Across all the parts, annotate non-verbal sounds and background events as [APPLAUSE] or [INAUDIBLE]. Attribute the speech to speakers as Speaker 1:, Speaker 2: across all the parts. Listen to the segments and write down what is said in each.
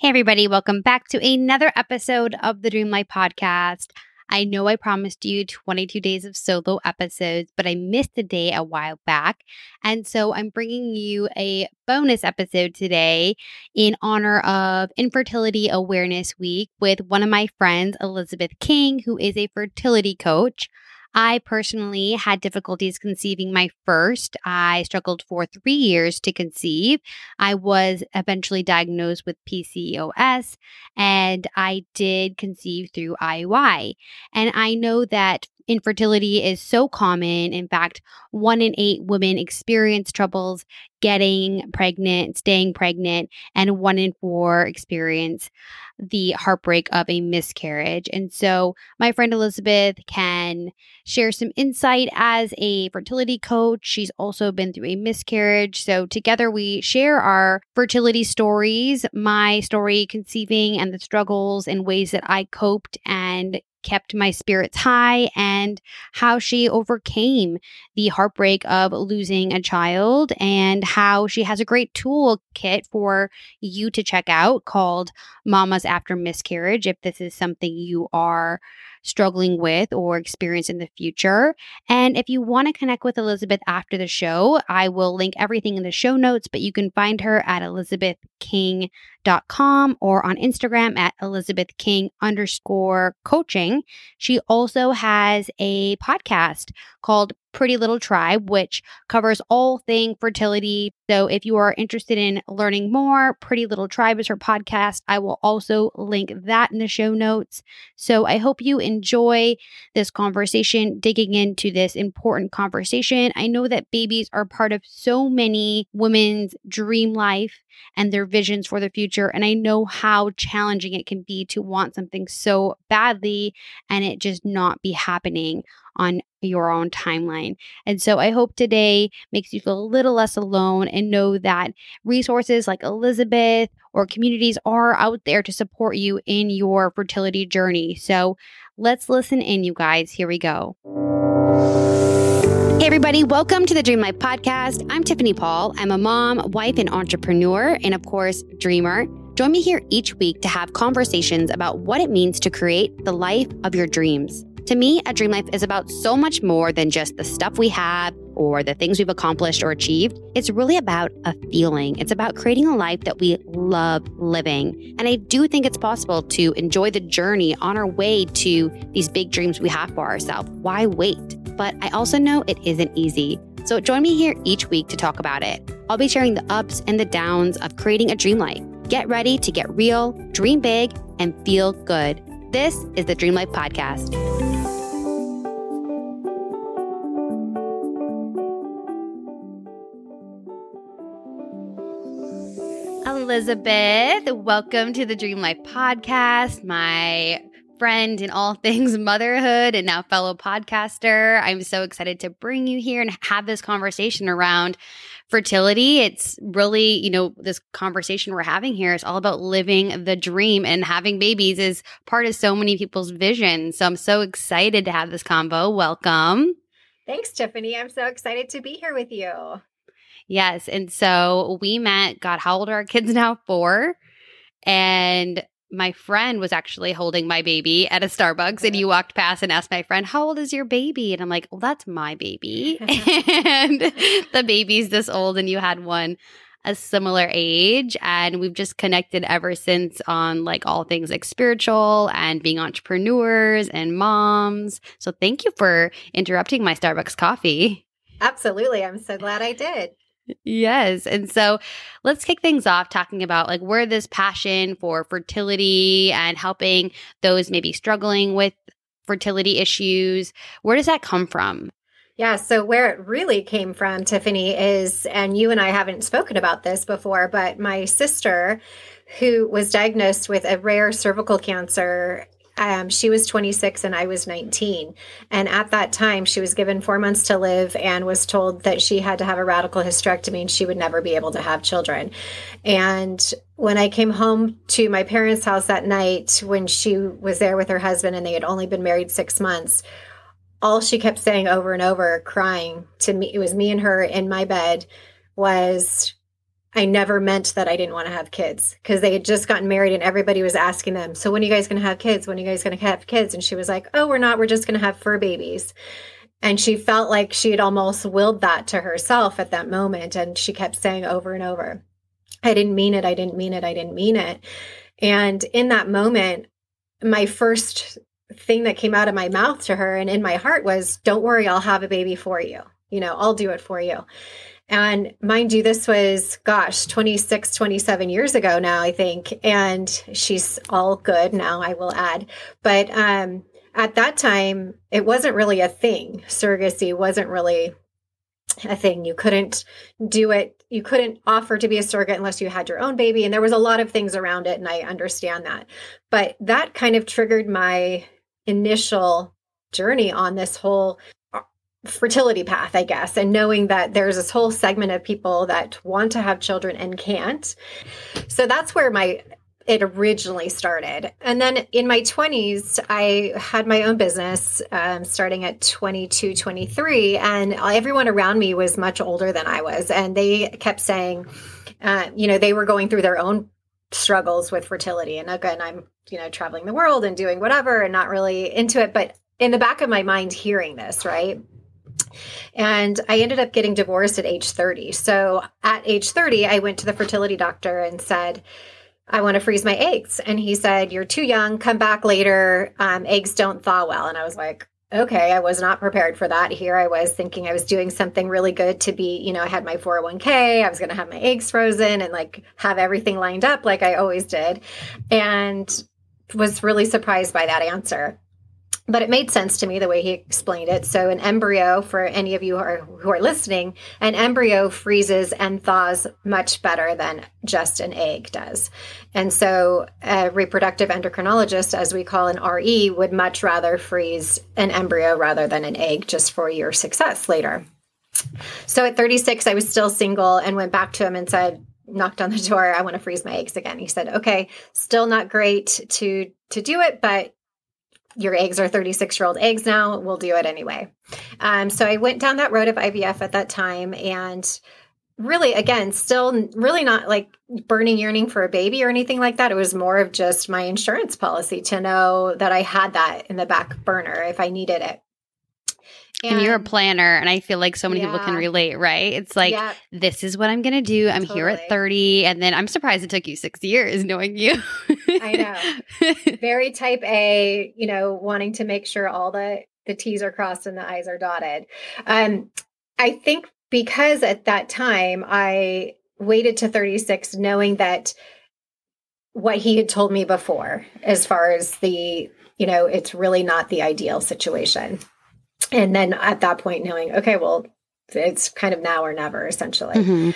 Speaker 1: Hey, everybody, welcome back to another episode of the Dream Life Podcast. I know I promised you 22 days of solo episodes, but I missed a day a while back. And so I'm bringing you a bonus episode today in honor of Infertility Awareness Week with one of my friends, Elizabeth King, who is a fertility coach. I personally had difficulties conceiving my first. I struggled for three years to conceive. I was eventually diagnosed with PCOS and I did conceive through IUI. And I know that infertility is so common. In fact, one in eight women experience troubles getting pregnant, staying pregnant, and one in four experience the heartbreak of a miscarriage. And so, my friend Elizabeth can share some insight as a fertility coach. She's also been through a miscarriage. So, together we share our fertility stories, my story conceiving and the struggles and ways that I coped and kept my spirits high and how she overcame the heartbreak of losing a child and how she has a great toolkit for you to check out called Mamas After Miscarriage if this is something you are struggling with or experience in the future. And if you want to connect with Elizabeth after the show, I will link everything in the show notes, but you can find her at elizabethking.com or on Instagram at elizabethking underscore coaching. She also has a podcast called Pretty Little Tribe, which covers all thing fertility. So if you are interested in learning more, Pretty Little Tribe is her podcast. I will also link that in the show notes. So I hope you enjoy this conversation, digging into this important conversation. I know that babies are part of so many women's dream life and their visions for the future. And I know how challenging it can be to want something so badly and it just not be happening on your own timeline. And so I hope today makes you feel a little less alone and know that resources like Elizabeth or communities are out there to support you in your fertility journey. So let's listen in, you guys. Here we go. Hey, everybody, welcome to the Dream Life Podcast. I'm Tiffany Paul. I'm a mom, wife, and entrepreneur, and of course, dreamer. Join me here each week to have conversations about what it means to create the life of your dreams. To me, a dream life is about so much more than just the stuff we have or the things we've accomplished or achieved. It's really about a feeling. It's about creating a life that we love living. And I do think it's possible to enjoy the journey on our way to these big dreams we have for ourselves. Why wait? But I also know it isn't easy. So join me here each week to talk about it. I'll be sharing the ups and the downs of creating a dream life. Get ready to get real, dream big, and feel good. This is the Dream Life Podcast. Elizabeth, welcome to the Dream Life Podcast. My friend in all [LAUGHS] things motherhood and now fellow podcaster. I'm so excited to bring you here and have this conversation around fertility. It's really, you know, this conversation we're having here is all about living the dream and having babies is part of so many people's vision. So I'm so excited to have this combo. Welcome.
Speaker 2: Thanks, Tiffany. I'm so excited to be here with you.
Speaker 1: Yes. And so we met, God, how old are our kids [LAUGHS] now? Four. And my friend was actually holding my baby at a Starbucks and you walked past and asked my friend, How old is your baby? And I'm like, Well, that's my baby. [LAUGHS] [LAUGHS] and the baby's this old, and you had one a similar age. And we've just connected ever since on like all things like spiritual and being entrepreneurs and moms. So thank you for interrupting my Starbucks coffee.
Speaker 2: Absolutely. I'm so glad I did.
Speaker 1: Yes. And so let's kick things off talking about like where this passion for fertility and helping those maybe struggling with fertility issues, where does that come from?
Speaker 2: Yeah, so where it really came from, Tiffany, is, and you and I haven't spoken about this before, but my sister, who was diagnosed with a rare cervical cancer um, she was 26 and I was 19. And at that time, she was given four months to live and was told that she had to have a radical hysterectomy and she would never be able to have children. And when I came home to my parents' house that night, when she was there with her husband and they had only been married six months, all she kept saying over and over, crying to me, it was me and her in my bed, was I never meant that I didn't want to have kids because they had just gotten married and everybody was asking them, So, when are you guys going to have kids? When are you guys going to have kids? And she was like, Oh, we're not. We're just going to have fur babies. And she felt like she had almost willed that to herself at that moment. And she kept saying over and over, I didn't mean it. I didn't mean it. I didn't mean it. And in that moment, my first thing that came out of my mouth to her and in my heart was, Don't worry, I'll have a baby for you. You know, I'll do it for you. And mind you, this was, gosh, 26, 27 years ago now, I think. And she's all good now, I will add. But um, at that time, it wasn't really a thing. Surrogacy wasn't really a thing. You couldn't do it. You couldn't offer to be a surrogate unless you had your own baby. And there was a lot of things around it. And I understand that. But that kind of triggered my initial journey on this whole fertility path, I guess, and knowing that there's this whole segment of people that want to have children and can't. So that's where my it originally started. And then in my 20s, I had my own business um, starting at 22, 23, and everyone around me was much older than I was. And they kept saying, uh, you know, they were going through their own struggles with fertility. And again, I'm, you know, traveling the world and doing whatever and not really into it. But in the back of my mind, hearing this, right? And I ended up getting divorced at age 30. So at age 30, I went to the fertility doctor and said, I want to freeze my eggs. And he said, You're too young, come back later. Um, eggs don't thaw well. And I was like, Okay, I was not prepared for that. Here I was thinking I was doing something really good to be, you know, I had my 401k, I was going to have my eggs frozen and like have everything lined up like I always did. And was really surprised by that answer but it made sense to me the way he explained it. So an embryo, for any of you who are, who are listening, an embryo freezes and thaws much better than just an egg does. And so a reproductive endocrinologist, as we call an RE, would much rather freeze an embryo rather than an egg just for your success later. So at 36, I was still single and went back to him and said, knocked on the door, I want to freeze my eggs again. He said, okay, still not great to to do it, but your eggs are 36 year old eggs now. We'll do it anyway. Um, so I went down that road of IVF at that time and really, again, still really not like burning yearning for a baby or anything like that. It was more of just my insurance policy to know that I had that in the back burner if I needed it.
Speaker 1: And, and, you're a planner, and I feel like so many yeah. people can relate, right? It's like, yeah. this is what I'm going to do. I'm totally. here at 30. And then I'm surprised it took you six years knowing you.
Speaker 2: I know. Very type A, you know, wanting to make sure all the, the T's are crossed and the I's are dotted. Um, I think because at that time I waited to 36 knowing that what he had told me before, as far as the, you know, it's really not the ideal situation and then at that point knowing okay well it's kind of now or never essentially. Mm-hmm.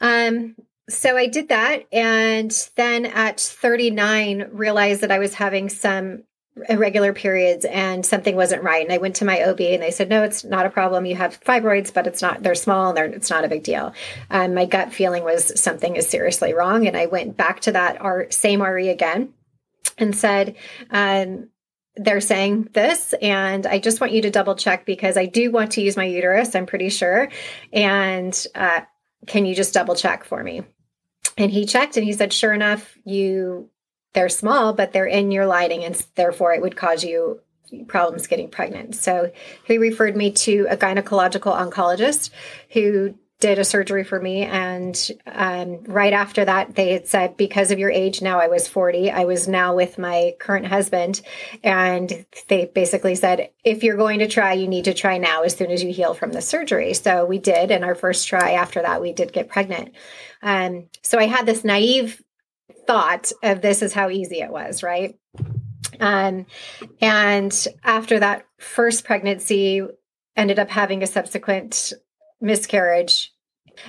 Speaker 2: um so i did that and then at 39 realized that i was having some irregular periods and something wasn't right. And i went to my ob and they said no it's not a problem. You have fibroids but it's not they're small and they're, it's not a big deal. Um, my gut feeling was something is seriously wrong and i went back to that our same re again and said um, they're saying this and i just want you to double check because i do want to use my uterus i'm pretty sure. And uh, can you just double check for me? And he checked and he said sure enough you they're small but they're in your lining and therefore it would cause you problems getting pregnant. So he referred me to a gynecological oncologist who did a surgery for me. And um, right after that, they had said, because of your age, now I was 40, I was now with my current husband. And they basically said, if you're going to try, you need to try now as soon as you heal from the surgery. So we did. And our first try after that, we did get pregnant. Um, so I had this naive thought of this is how easy it was, right? Um, and after that first pregnancy, ended up having a subsequent miscarriage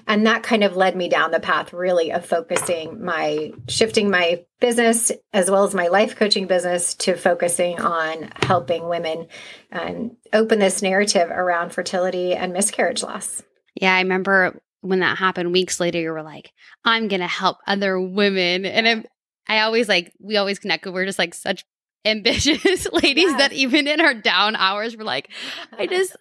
Speaker 2: and that kind of led me down the path really of focusing my shifting my business as well as my life coaching business to focusing on helping women and open this narrative around fertility and miscarriage loss.
Speaker 1: Yeah, I remember when that happened weeks later you were like, I'm going to help other women and I'm, I always like we always connect we're just like such [LAUGHS] ambitious ladies that even in our down hours we're like I [LAUGHS] just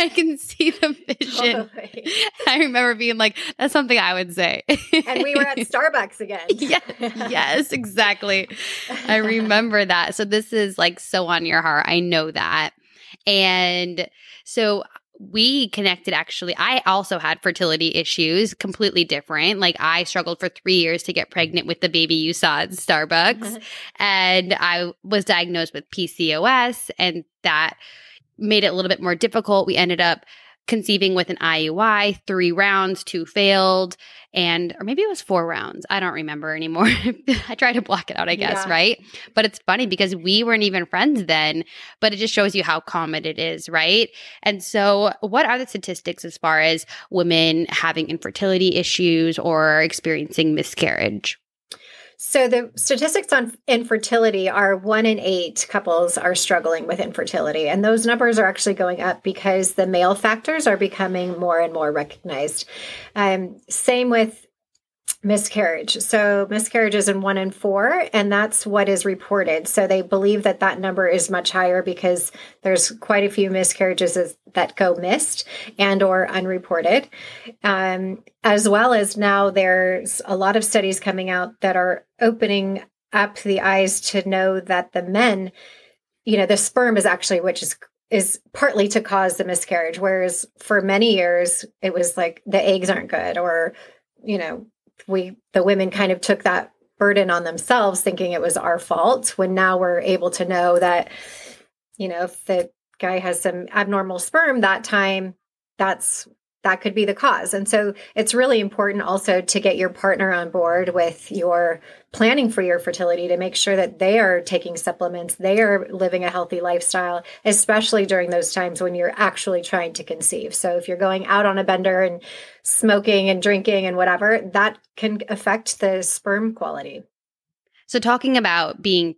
Speaker 1: I can see the vision. Oh, totally. I remember being like, that's something I would say.
Speaker 2: and we were at [LAUGHS] Starbucks again. [LAUGHS]
Speaker 1: yes, yes, exactly. I remember that. So this is like so on your heart. I know that. And so we connected actually. I also had fertility issues, completely different. Like I struggled for three years to get pregnant with the baby you saw at Starbucks. Uh-huh. and I was diagnosed with PCOS, and that made it a little bit more difficult. We ended up conceiving with an IUI, three rounds, two failed, and or maybe it was four rounds. I don't remember anymore. [LAUGHS] I try to block it out, I guess, yeah. right? But it's funny because we weren't even friends then, but it just shows you how common it is, right? And so, what are the statistics as far as women having infertility issues or experiencing miscarriage?
Speaker 2: So the statistics on infertility are one in eight couples are struggling with infertility. And those numbers are actually going up because the male factors are becoming more and more recognized. Um, same with miscarriage. So miscarriages in one in four, and that's what is reported. So they believe that that number is much higher because there's quite a few miscarriages that go missed and or unreported. Um, as well as now there's a lot of studies coming out that are opening up the eyes to know that the men, you know, the sperm is actually which is is partly to cause the miscarriage whereas for many years it was like the eggs aren't good or you know we the women kind of took that burden on themselves thinking it was our fault when now we're able to know that you know if the guy has some abnormal sperm that time that's that could be the cause. And so it's really important also to get your partner on board with your planning for your fertility to make sure that they are taking supplements, they are living a healthy lifestyle, especially during those times when you're actually trying to conceive. So if you're going out on a bender and smoking and drinking and whatever, that can affect the sperm quality.
Speaker 1: So, talking about being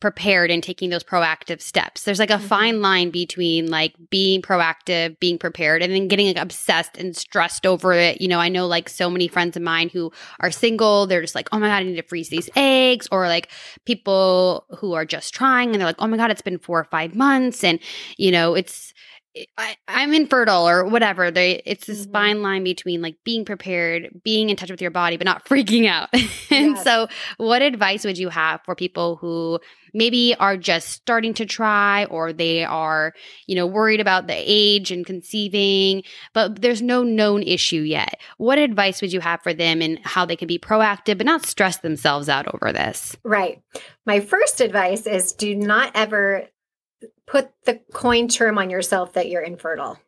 Speaker 1: prepared and taking those proactive steps. There's like a mm-hmm. fine line between like being proactive, being prepared, and then getting like obsessed and stressed over it. You know, I know like so many friends of mine who are single, they're just like, oh my God, I need to freeze these eggs. Or like people who are just trying and they're like, oh my God, it's been four or five months. And, you know, it's, I, am infertile or whatever. They, it's this mm-hmm. fine line between like being prepared, being in touch with your body, but not [LAUGHS] freaking out. and yes. so, what advice would you have for people who maybe are just starting to try or they are, you know, worried about the age and conceiving, but there's no known issue yet? What advice would you have for them and how they can be proactive but not stress themselves out over this?
Speaker 2: Right. My first advice is do not ever put the coin term on yourself that you're infertile.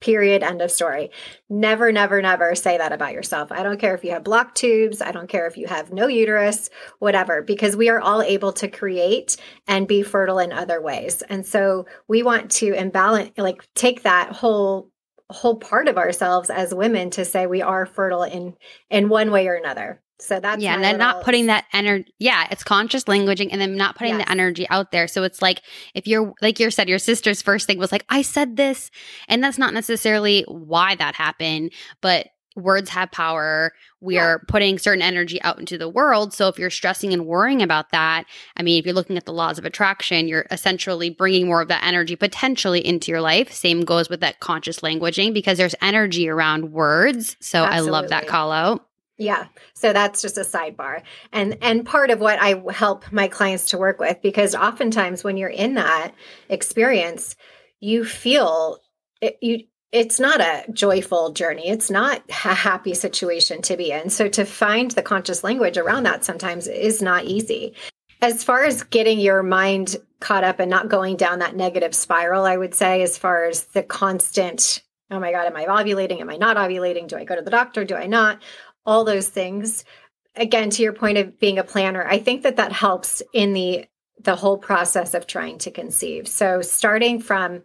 Speaker 2: Period. End of story. Never, never, never say that about yourself. I don't care if you have blocked tubes. I don't care if you have no uterus, whatever, because we are all able to create and be fertile in other ways. And so we want to imbalance, like take that whole whole part of ourselves as women to say we are fertile in in one way or another so that's
Speaker 1: yeah, and then not putting that energy. Yeah, it's conscious languaging, and then not putting yes. the energy out there. So it's like if you're like you said, your sister's first thing was like, "I said this," and that's not necessarily why that happened, but words have power. We yeah. are putting certain energy out into the world. So if you're stressing and worrying about that, I mean, if you're looking at the laws of attraction, you're essentially bringing more of that energy potentially into your life. Same goes with that conscious languaging because there's energy around words. So Absolutely. I love that call out.
Speaker 2: Yeah. So that's just a sidebar. And and part of what I help my clients to work with because oftentimes when you're in that experience, you feel it, you it's not a joyful journey. It's not a happy situation to be in. So to find the conscious language around that sometimes is not easy. As far as getting your mind caught up and not going down that negative spiral, I would say as far as the constant oh my god am i ovulating am i not ovulating do i go to the doctor do i not all those things again to your point of being a planner i think that that helps in the the whole process of trying to conceive so starting from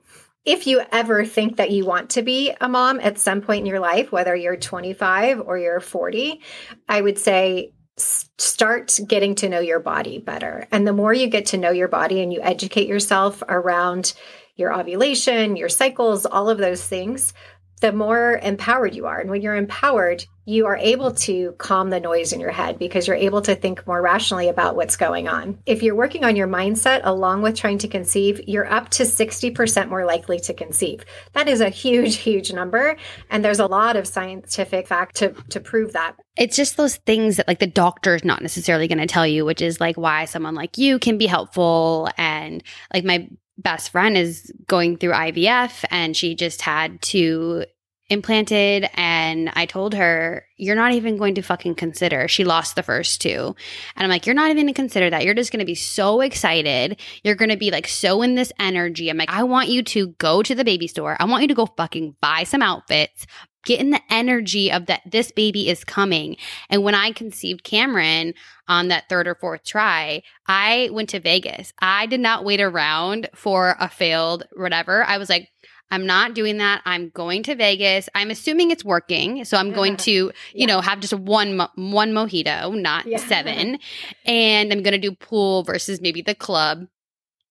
Speaker 2: if you ever think that you want to be a mom at some point in your life whether you're 25 or you're 40 i would say start getting to know your body better. And the more you get to know your body and you educate yourself around your ovulation your cycles all of those things the more empowered you are. And when you're empowered, you are able to calm the noise in your head because you're able to think more rationally about what's going on. If you're working on your mindset along with trying to conceive, you're up to 60% more likely to conceive. That is a huge, [LAUGHS] huge number. And there's a lot of scientific fact to, to prove that.
Speaker 1: It's just those things that like the doctor is not necessarily going to tell you, which is like why someone like you can be helpful. And like my best friend is going through IVF and she just had to implanted and I told her, you're not even going to fucking consider. She lost the first two. And I'm like, you're not even going to consider that. You're just going to be so excited. You're going to be like so in this energy. I'm like, I want you to go to the baby store. I want you to go fucking buy some outfits, get in the energy of that this baby is coming. And when I conceived Cameron on that third or fourth try, I went to Vegas. I did not wait around for a failed whatever. I was like, I'm not doing that. I'm going to Vegas. I'm assuming it's working. So I'm going [LAUGHS] to, you yeah. know, have just one mo- one mojito, not yeah. seven. And I'm going to do pool versus maybe the club.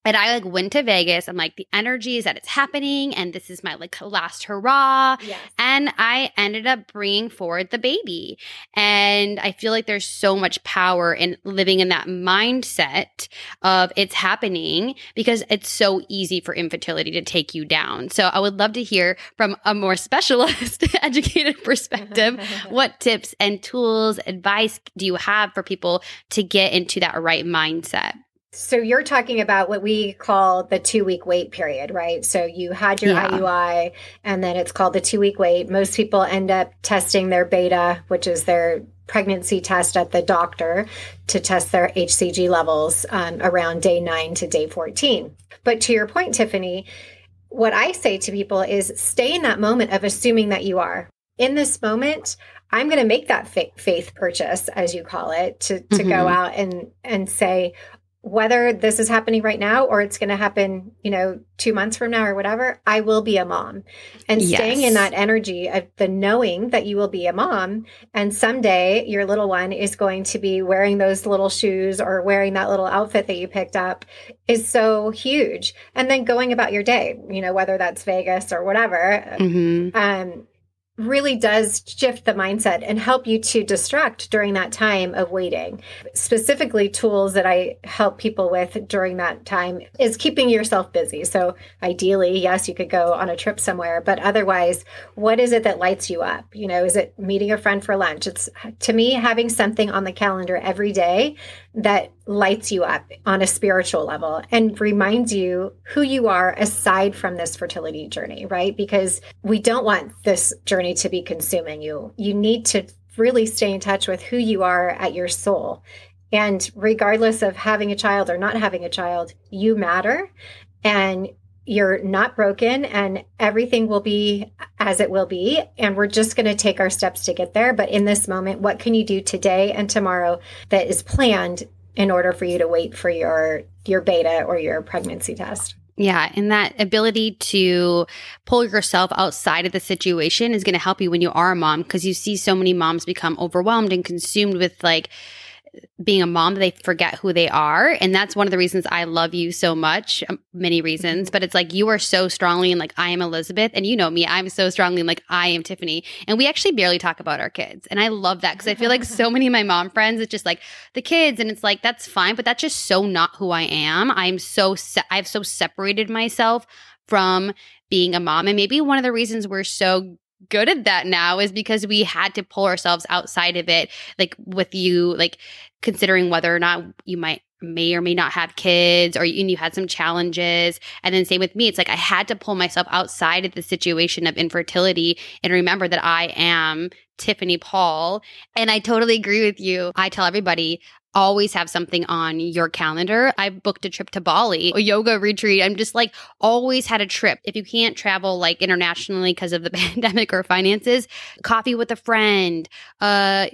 Speaker 1: And I like went to Vegas. I'm like, the energy is that it's happening, and this is my like last hurrah. Yes. And I ended up bringing forward the baby. And I feel like there's so much power in living in that mindset of it's happening because it's so easy for infertility to take you down. So I would love to hear from a more specialist, [LAUGHS] educated perspective [LAUGHS] what tips and tools, advice do you have for people to get into that right mindset?
Speaker 2: So you're talking about what we call the two week wait period, right? So you had your yeah. IUI and then it's called the two week wait. Most people end up testing their beta, which is their pregnancy test at the doctor to test their HCG levels um, around day nine to day 14. But to your point, Tiffany, what I say to people is stay in that moment of assuming that you are. In this moment, I'm going to make that faith purchase, as you call it, to, to mm-hmm. go out and, and say, whether this is happening right now or it's going to happen, you know, two months from now or whatever, I will be a mom. And yes. staying in that energy of the knowing that you will be a mom and someday your little one is going to be wearing those little shoes or wearing that little outfit that you picked up is so huge. And then going about your day, you know, whether that's Vegas or whatever. Mm-hmm. Um, really does shift the mindset and help you to distract during that time of waiting. Specifically, tools that I help people with during that time is keeping yourself busy. So, ideally, yes, you could go on a trip somewhere, but otherwise, what is it that lights you up? You know, is it meeting a friend for lunch? It's to me having something on the calendar every day that lights you up on a spiritual level and reminds you who you are aside from this fertility journey, right? Because we don't want this journey to be consuming you. You need to really stay in touch with who you are at your soul. And regardless of having a child or not having a child, you matter and you're not broken and everything will be as it will be. And we're just going to take our steps to get there. But in this moment, what can you do today and tomorrow that is planned in order for you to wait for your your beta or your pregnancy test?
Speaker 1: Yeah, and that ability to pull yourself outside of the situation is going to help you when you are a mom because you see so many moms become overwhelmed and consumed with like being a mom they forget who they are and that's one of the reasons i love you so much um, many reasons mm-hmm. but it's like you are so strongly and like i am elizabeth and you know me i'm so strongly and like i am tiffany and we actually barely talk about our kids and i love that because i feel like so [LAUGHS] many of my mom friends it's just like the kids and it's like that's fine but that's just so not who i am i'm so se- i've so separated myself from being a mom and maybe one of the reasons we're so good at that now is because we had to pull ourselves outside of it like with you like considering whether or not you might may or may not have kids or you, you had some challenges. And then same with me it's like i had to pull myself outside of the situation of infertility and remember that i am tiffany paul and i totally agree with you. I tell everybody always have something on your calendar. I booked a trip to Bali, a yoga retreat. I'm just like always had a trip. If you can't travel like internationally because of the [LAUGHS] pandemic or finances, coffee with a friend, uh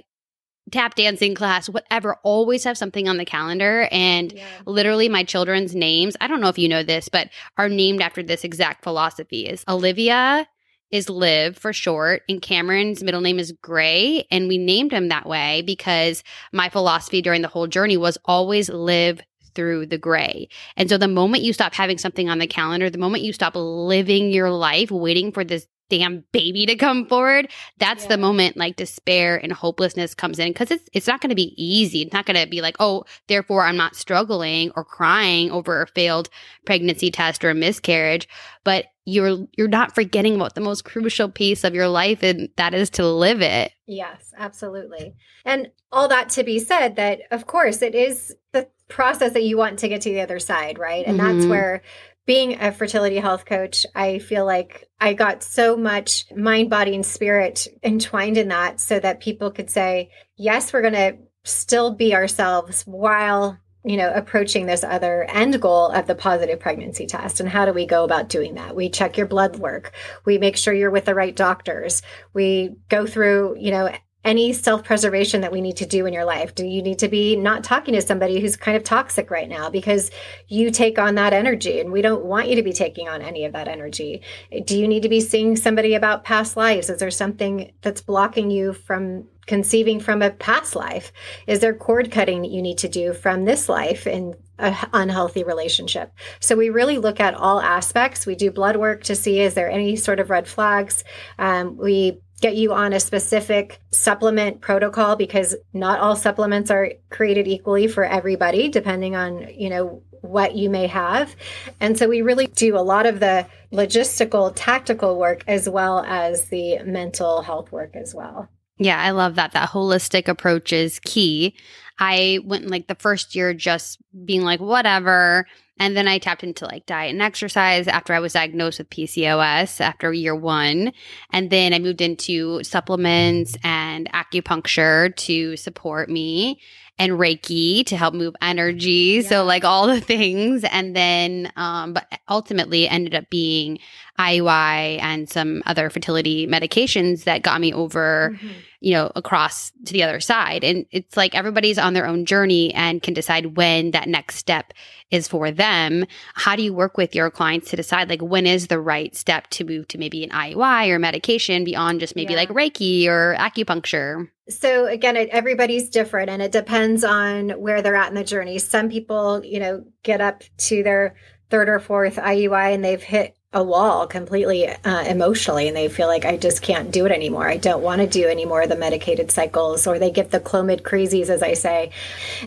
Speaker 1: tap dancing class, whatever, always have something on the calendar. And yeah. literally my children's names, I don't know if you know this, but are named after this exact philosophy is Olivia is Liv for short, and Cameron's middle name is Gray. And we named him that way because my philosophy during the whole journey was always live through the gray. And so the moment you stop having something on the calendar, the moment you stop living your life waiting for this damn baby to come forward. That's yeah. the moment like despair and hopelessness comes in because it's it's not going to be easy. It's not going to be like oh therefore i'm not struggling or crying over a failed pregnancy test or a miscarriage but you're you're not forgetting about the most crucial piece of your life and that is to live it.
Speaker 2: Yes absolutely. And all that to be said that of course it is the process that you want to get to the other side right? And mm-hmm. that's where being a fertility health coach, I feel like I got so much mind, body, and spirit entwined in that so that people could say, yes, we're going to still be ourselves while you know approaching this other end goal of the positive pregnancy test. And how do we go about doing that? We check your blood work. We make sure you're with the right doctors. We go through you know any self preservation that we need to do in your life? Do you need to be not talking to somebody who's kind of toxic right now because you take on that energy and we don't want you to be taking on any of that energy? Do you need to be seeing somebody about past lives? Is there something that's blocking you from conceiving from a past life? Is there cord cutting that you need to do from this life in an unhealthy relationship? So we really look at all aspects. We do blood work to see is there any sort of red flags. Um, we get you on a specific supplement protocol because not all supplements are created equally for everybody depending on you know what you may have. And so we really do a lot of the logistical tactical work as well as the mental health work as well.
Speaker 1: Yeah i love that. That holistic approach is key. I went like the first year just being like whatever and then I tapped into like diet and exercise after I was diagnosed with PCOS after year one. And then I moved into supplements and acupuncture to support me and Reiki to help move energy. Yeah. So like all the things. And then, um, but ultimately ended up being IUI and some other fertility medications that got me over, mm-hmm. you know, across to the other side. And it's like everybody's on their own journey and can decide when that next step is for them. How do you work with your clients to decide like when is the right step to move to maybe an IUI or medication beyond just maybe yeah. like Reiki or acupuncture?
Speaker 2: So again, it, everybody's different and it depends on where they're at in the journey. Some people, you know, get up to their third or fourth IUI and they've hit a wall completely uh, emotionally and they feel like I just can't do it anymore. I don't want to do any more of the medicated cycles or they get the Clomid crazies as I say.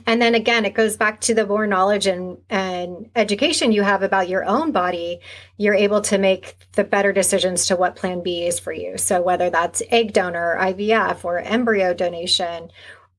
Speaker 2: And then again, it goes back to the more knowledge and, and education you have about your own body, you're able to make the better decisions to what plan B is for you. So whether that's egg donor, IVF or embryo donation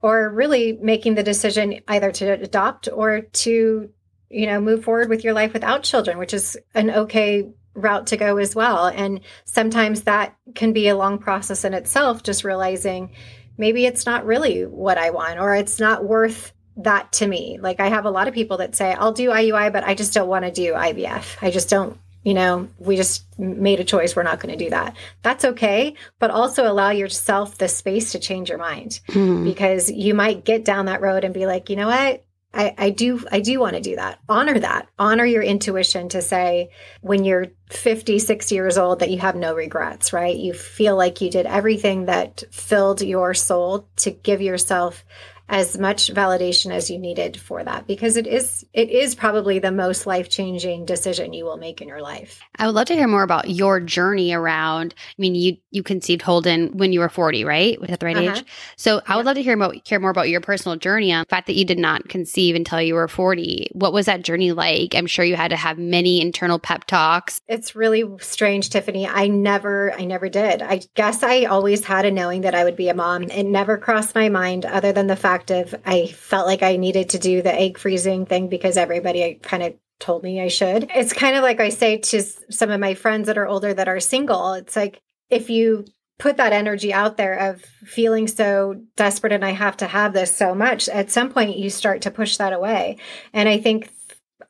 Speaker 2: or really making the decision either to adopt or to you know move forward with your life without children which is an okay route to go as well. And sometimes that can be a long process in itself, just realizing maybe it's not really what I want or it's not worth that to me. Like I have a lot of people that say, I'll do IUI, but I just don't want to do IVF. I just don't, you know, we just made a choice. We're not going to do that. That's okay. But also allow yourself the space to change your mind mm. because you might get down that road and be like, you know what? I, I do I do want to do that. Honor that. Honor your intuition to say when you're 50, 60 years old that you have no regrets, right? You feel like you did everything that filled your soul to give yourself as much validation as you needed for that because it is it is probably the most life-changing decision you will make in your life.
Speaker 1: I would love to hear more about your journey around I mean you you conceived Holden when you were 40, right? At the right uh-huh. age. So I would love to hear about hear more about your personal journey on the fact that you did not conceive until you were 40. What was that journey like? I'm sure you had to have many internal pep talks.
Speaker 2: It's really strange, Tiffany. I never I never did. I guess I always had a knowing that I would be a mom. It never crossed my mind other than the fact I felt like I needed to do the egg freezing thing because everybody kind of told me I should. It's kind of like I say to some of my friends that are older that are single. It's like if you put that energy out there of feeling so desperate and I have to have this so much, at some point you start to push that away. And I think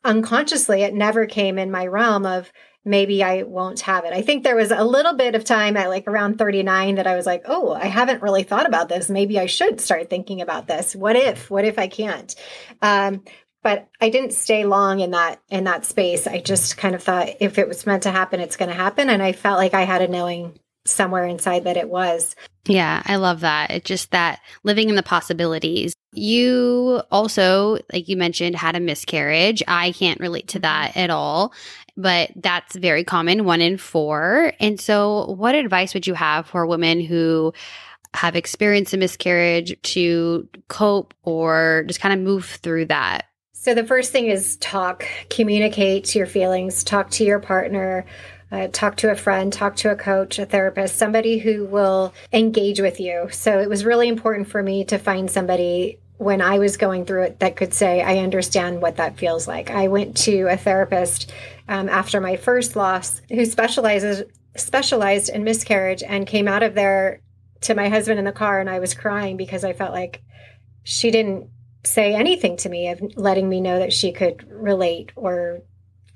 Speaker 2: unconsciously it never came in my realm of maybe I won't have it. I think there was a little bit of time at like around 39 that I was like, oh, I haven't really thought about this. Maybe I should start thinking about this. What if? What if I can't? Um, but I didn't stay long in that in that space. I just kind of thought if it was meant to happen, it's going to happen, and I felt like I had a knowing somewhere inside that it was.
Speaker 1: Yeah, I love that. It's just that living in the possibilities. You also, like you mentioned, had a miscarriage. I can't relate to that at all but that's very common, one in four. And so, what advice would you have for women who have experienced a miscarriage to cope or just kind of move through that?
Speaker 2: So, the first thing is talk, communicate your feelings, talk to your partner. Uh, talk to a friend, talk to a coach, a therapist, somebody who will engage with you. So it was really important for me to find somebody when I was going through it that could say, I understand what that feels like. I went to a therapist um, after my first loss who specializes specialized in miscarriage and came out of there to my husband in the car and I was crying because I felt like she didn't say anything to me of letting me know that she could relate or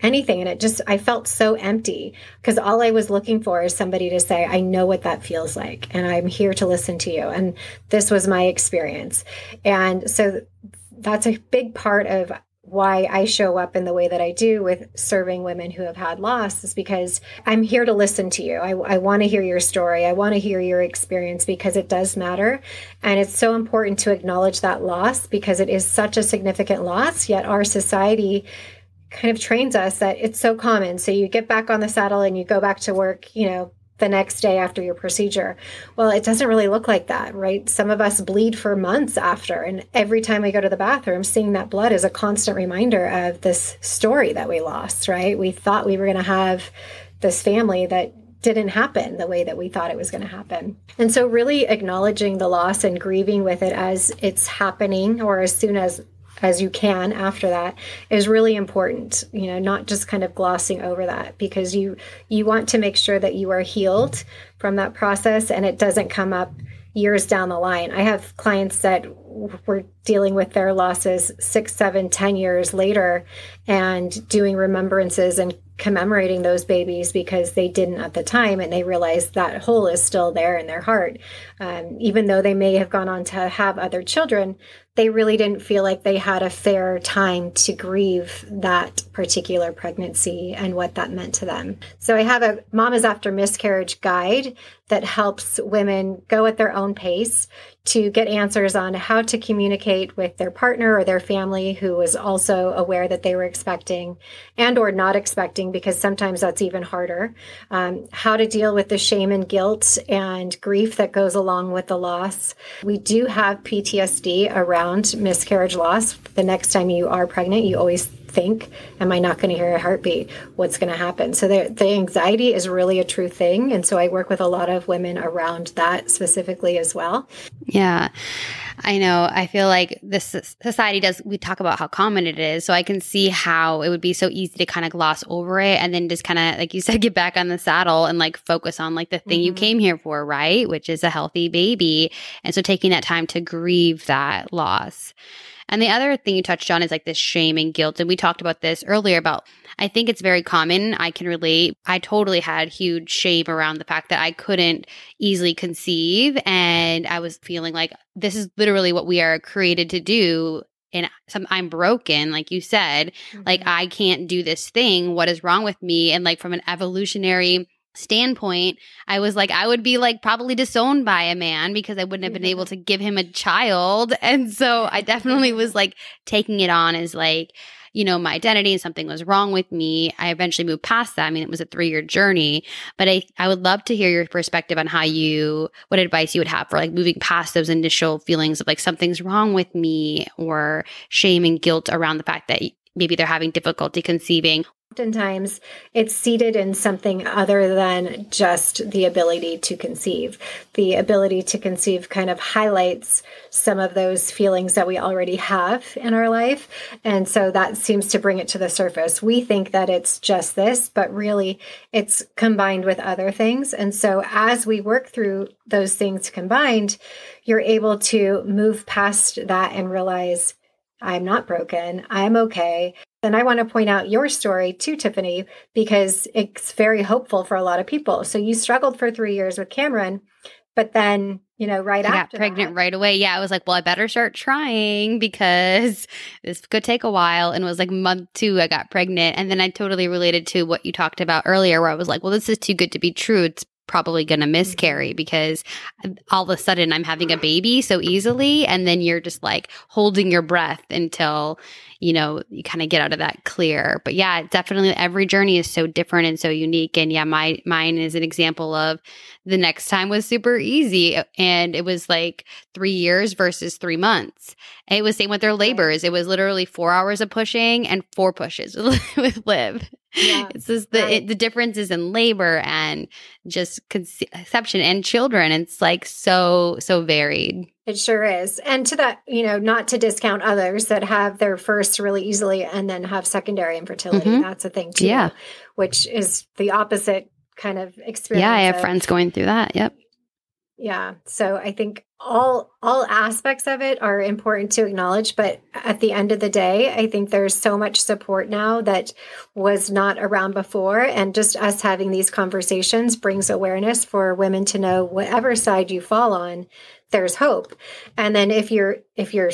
Speaker 2: anything and it just i felt so empty because all i was looking for is somebody to say i know what that feels like and i'm here to listen to you and this was my experience and so that's a big part of why I show up in the way that I do with serving women who have had loss is because I'm here to listen to you. I, I want to hear your story. I want to hear your experience because it does matter. And it's so important to acknowledge that loss because it is such a significant loss. Yet our society kind of trains us that it's so common. So you get back on the saddle and you go back to work, you know, the next day after your procedure. Well, it doesn't really look like that, right? Some of us bleed for months after. And every time we go to the bathroom, seeing that blood is a constant reminder of this story that we lost, right? We thought we were going to have this family that didn't happen the way that we thought it was going to happen. And so, really acknowledging the loss and grieving with it as it's happening or as soon as as you can after that is really important you know not just kind of glossing over that because you you want to make sure that you are healed from that process and it doesn't come up years down the line. I have clients that were dealing with their losses six seven ten years later and doing remembrances and commemorating those babies because they didn't at the time and they realized that hole is still there in their heart. Um, even though they may have gone on to have other children they really didn't feel like they had a fair time to grieve that particular pregnancy and what that meant to them. So I have a Mamas After Miscarriage guide that helps women go at their own pace to get answers on how to communicate with their partner or their family who was also aware that they were expecting and or not expecting because sometimes that's even harder um, how to deal with the shame and guilt and grief that goes along with the loss. We do have ptsd around miscarriage loss. The next time you are pregnant you always think? Am i not going to hear a heartbeat? What's going to happen? So the, the anxiety is really a true thing and so i work with a lot of women around that specifically as well.
Speaker 1: Yeah. I know. I feel like this society does we talk about how common it is so i can see how it would be so easy to kind of gloss over it and then just kind of like you [LAUGHS] said get back on the saddle and like focus on like the thing mm-hmm. you came here for right? Which is a healthy baby. And so taking that time to grieve that loss and the other thing you touched on is like this shame and guilt. And we talked about this earlier about, I think it's very common. I can relate. I totally had huge shame around the fact that I couldn't easily conceive. And I was feeling like this is literally what we are created to do and some I'm broken, like you said, mm-hmm. like I can't do this thing. What is wrong with me? And like from an evolutionary standpoint, I was like, I would be like probably disowned by a man because I wouldn't have been mm-hmm. able to give him a child. [LAUGHS] And so I definitely was like taking it on as like, you know, my identity and something was wrong with me. I eventually moved past that. I mean, it was a three year journey, but I, I would love to hear your perspective on how you, what advice you would have for like moving past those initial feelings of like something's wrong with me or shame and guilt around the fact that maybe they're having difficulty conceiving
Speaker 2: Oftentimes, it's seated in something other than just the ability to conceive. The ability to conceive kind of highlights some of those feelings that we already have in our life. And so that seems to bring it to the surface. We think that it's just this, but really it's combined with other things. And so as we work through those things combined, you're able to move past that and realize I'm not broken. I'm okay. And I want to point out your story too, Tiffany, because it's very hopeful for a lot of people. So you struggled for three years with Cameron, but then, you know, right I
Speaker 1: after got pregnant that, right away. Yeah. I was like, well, I better start trying [LAUGHS] because this could take a while. And it was like month two, I got pregnant. And then I totally related to what you talked about earlier, where I was like, well, this is too good to be true. It's probably going to miscarry mm-hmm. because all of a sudden I'm having a baby so easily. And then you're just like holding your breath until, you know, you kind of get out of that clear. But yeah, definitely every journey is so different and so unique. And yeah, my mine is an example of the next time was super easy. And it was like three years versus three months. And it was same with their labors. It was literally four hours of pushing and four pushes [LAUGHS] with Liv. Yeah, it's just the right. it, the difference is in labor and just conception and children. It's like so so varied.
Speaker 2: It sure is. And to that, you know, not to discount others that have their first really easily and then have secondary infertility. Mm-hmm. That's a thing too.
Speaker 1: Yeah.
Speaker 2: Which is the opposite kind of experience.
Speaker 1: Yeah, I have
Speaker 2: of,
Speaker 1: friends going through that. Yep.
Speaker 2: Yeah. So I think all all aspects of it are important to acknowledge, but at the end of the day, I think there's so much support now that was not around before and just us having these conversations brings awareness for women to know whatever side you fall on, there's hope. And then if you're if you're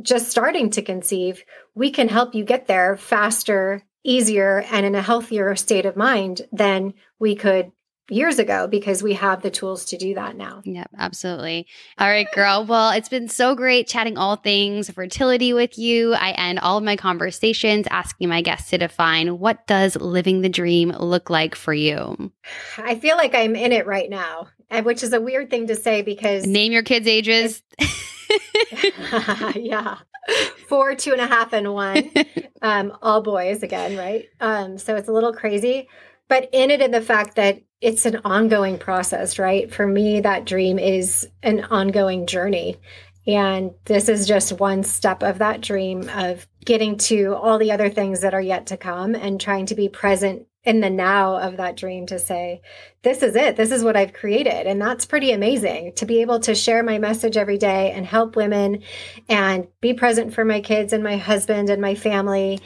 Speaker 2: just starting to conceive, we can help you get there faster, easier, and in a healthier state of mind than we could years ago because we have the tools to do that now.
Speaker 1: Yep, absolutely. All right, girl. Well, it's been so great chatting all things fertility with you. I end all of my conversations asking my guests to define what does living the dream look like for you?
Speaker 2: I feel like I'm in it right now, which is a weird thing to say because
Speaker 1: name your kids' ages. [LAUGHS]
Speaker 2: yeah. Four, two and a half, and one. [LAUGHS] Um, all boys again, right? Um, so it's a little crazy but in it in the fact that it's an ongoing process, right? For me, that dream is an ongoing journey. And this is just one step of that dream of getting to all the other things that are yet to come and trying to be present in the now of that dream to say, this is it. This is what I've created. And that's pretty amazing to be able to share my message every day and help women and be present for my kids and my husband and my family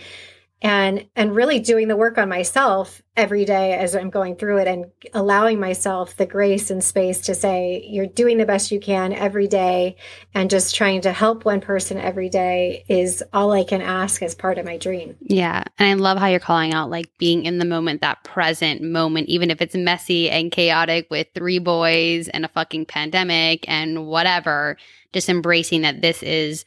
Speaker 2: and and really doing the work on myself every day as I'm going through it and allowing myself the grace and space to say you're doing the best you can every day and just trying to help one person every day is all I can ask as part of my dream.
Speaker 1: Yeah, and I love how you're calling out like being in the moment that present moment even if it's messy and chaotic with three boys and a fucking pandemic and whatever just embracing that this is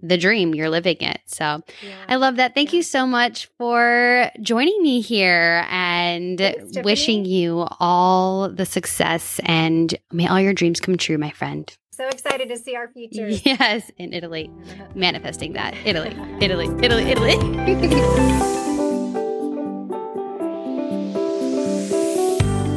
Speaker 1: the dream you're living it. So yeah. i love that. Thank you so much for joining me here and Thanks, wishing you all the success and may all your dreams come true my friend.
Speaker 2: So excited to see our future. [LAUGHS]
Speaker 1: Yes in italy. [LAUGHS] Manifesting that. Italy. Italy. Italy. Italy [LAUGHS]